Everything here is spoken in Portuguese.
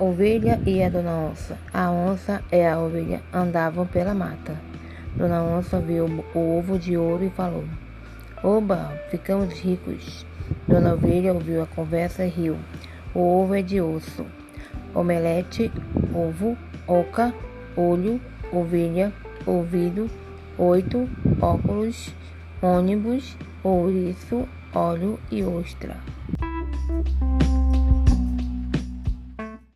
ovelha e a Dona Onça. A onça e a ovelha andavam pela mata. Dona Onça viu o ovo de ouro e falou: Oba, ficamos ricos. Dona Ovelha ouviu a conversa e riu. O ovo é de osso. Omelete, ovo, oca, olho, ovelha, ouvido, oito, óculos, ônibus, ouriço, óleo e ostra.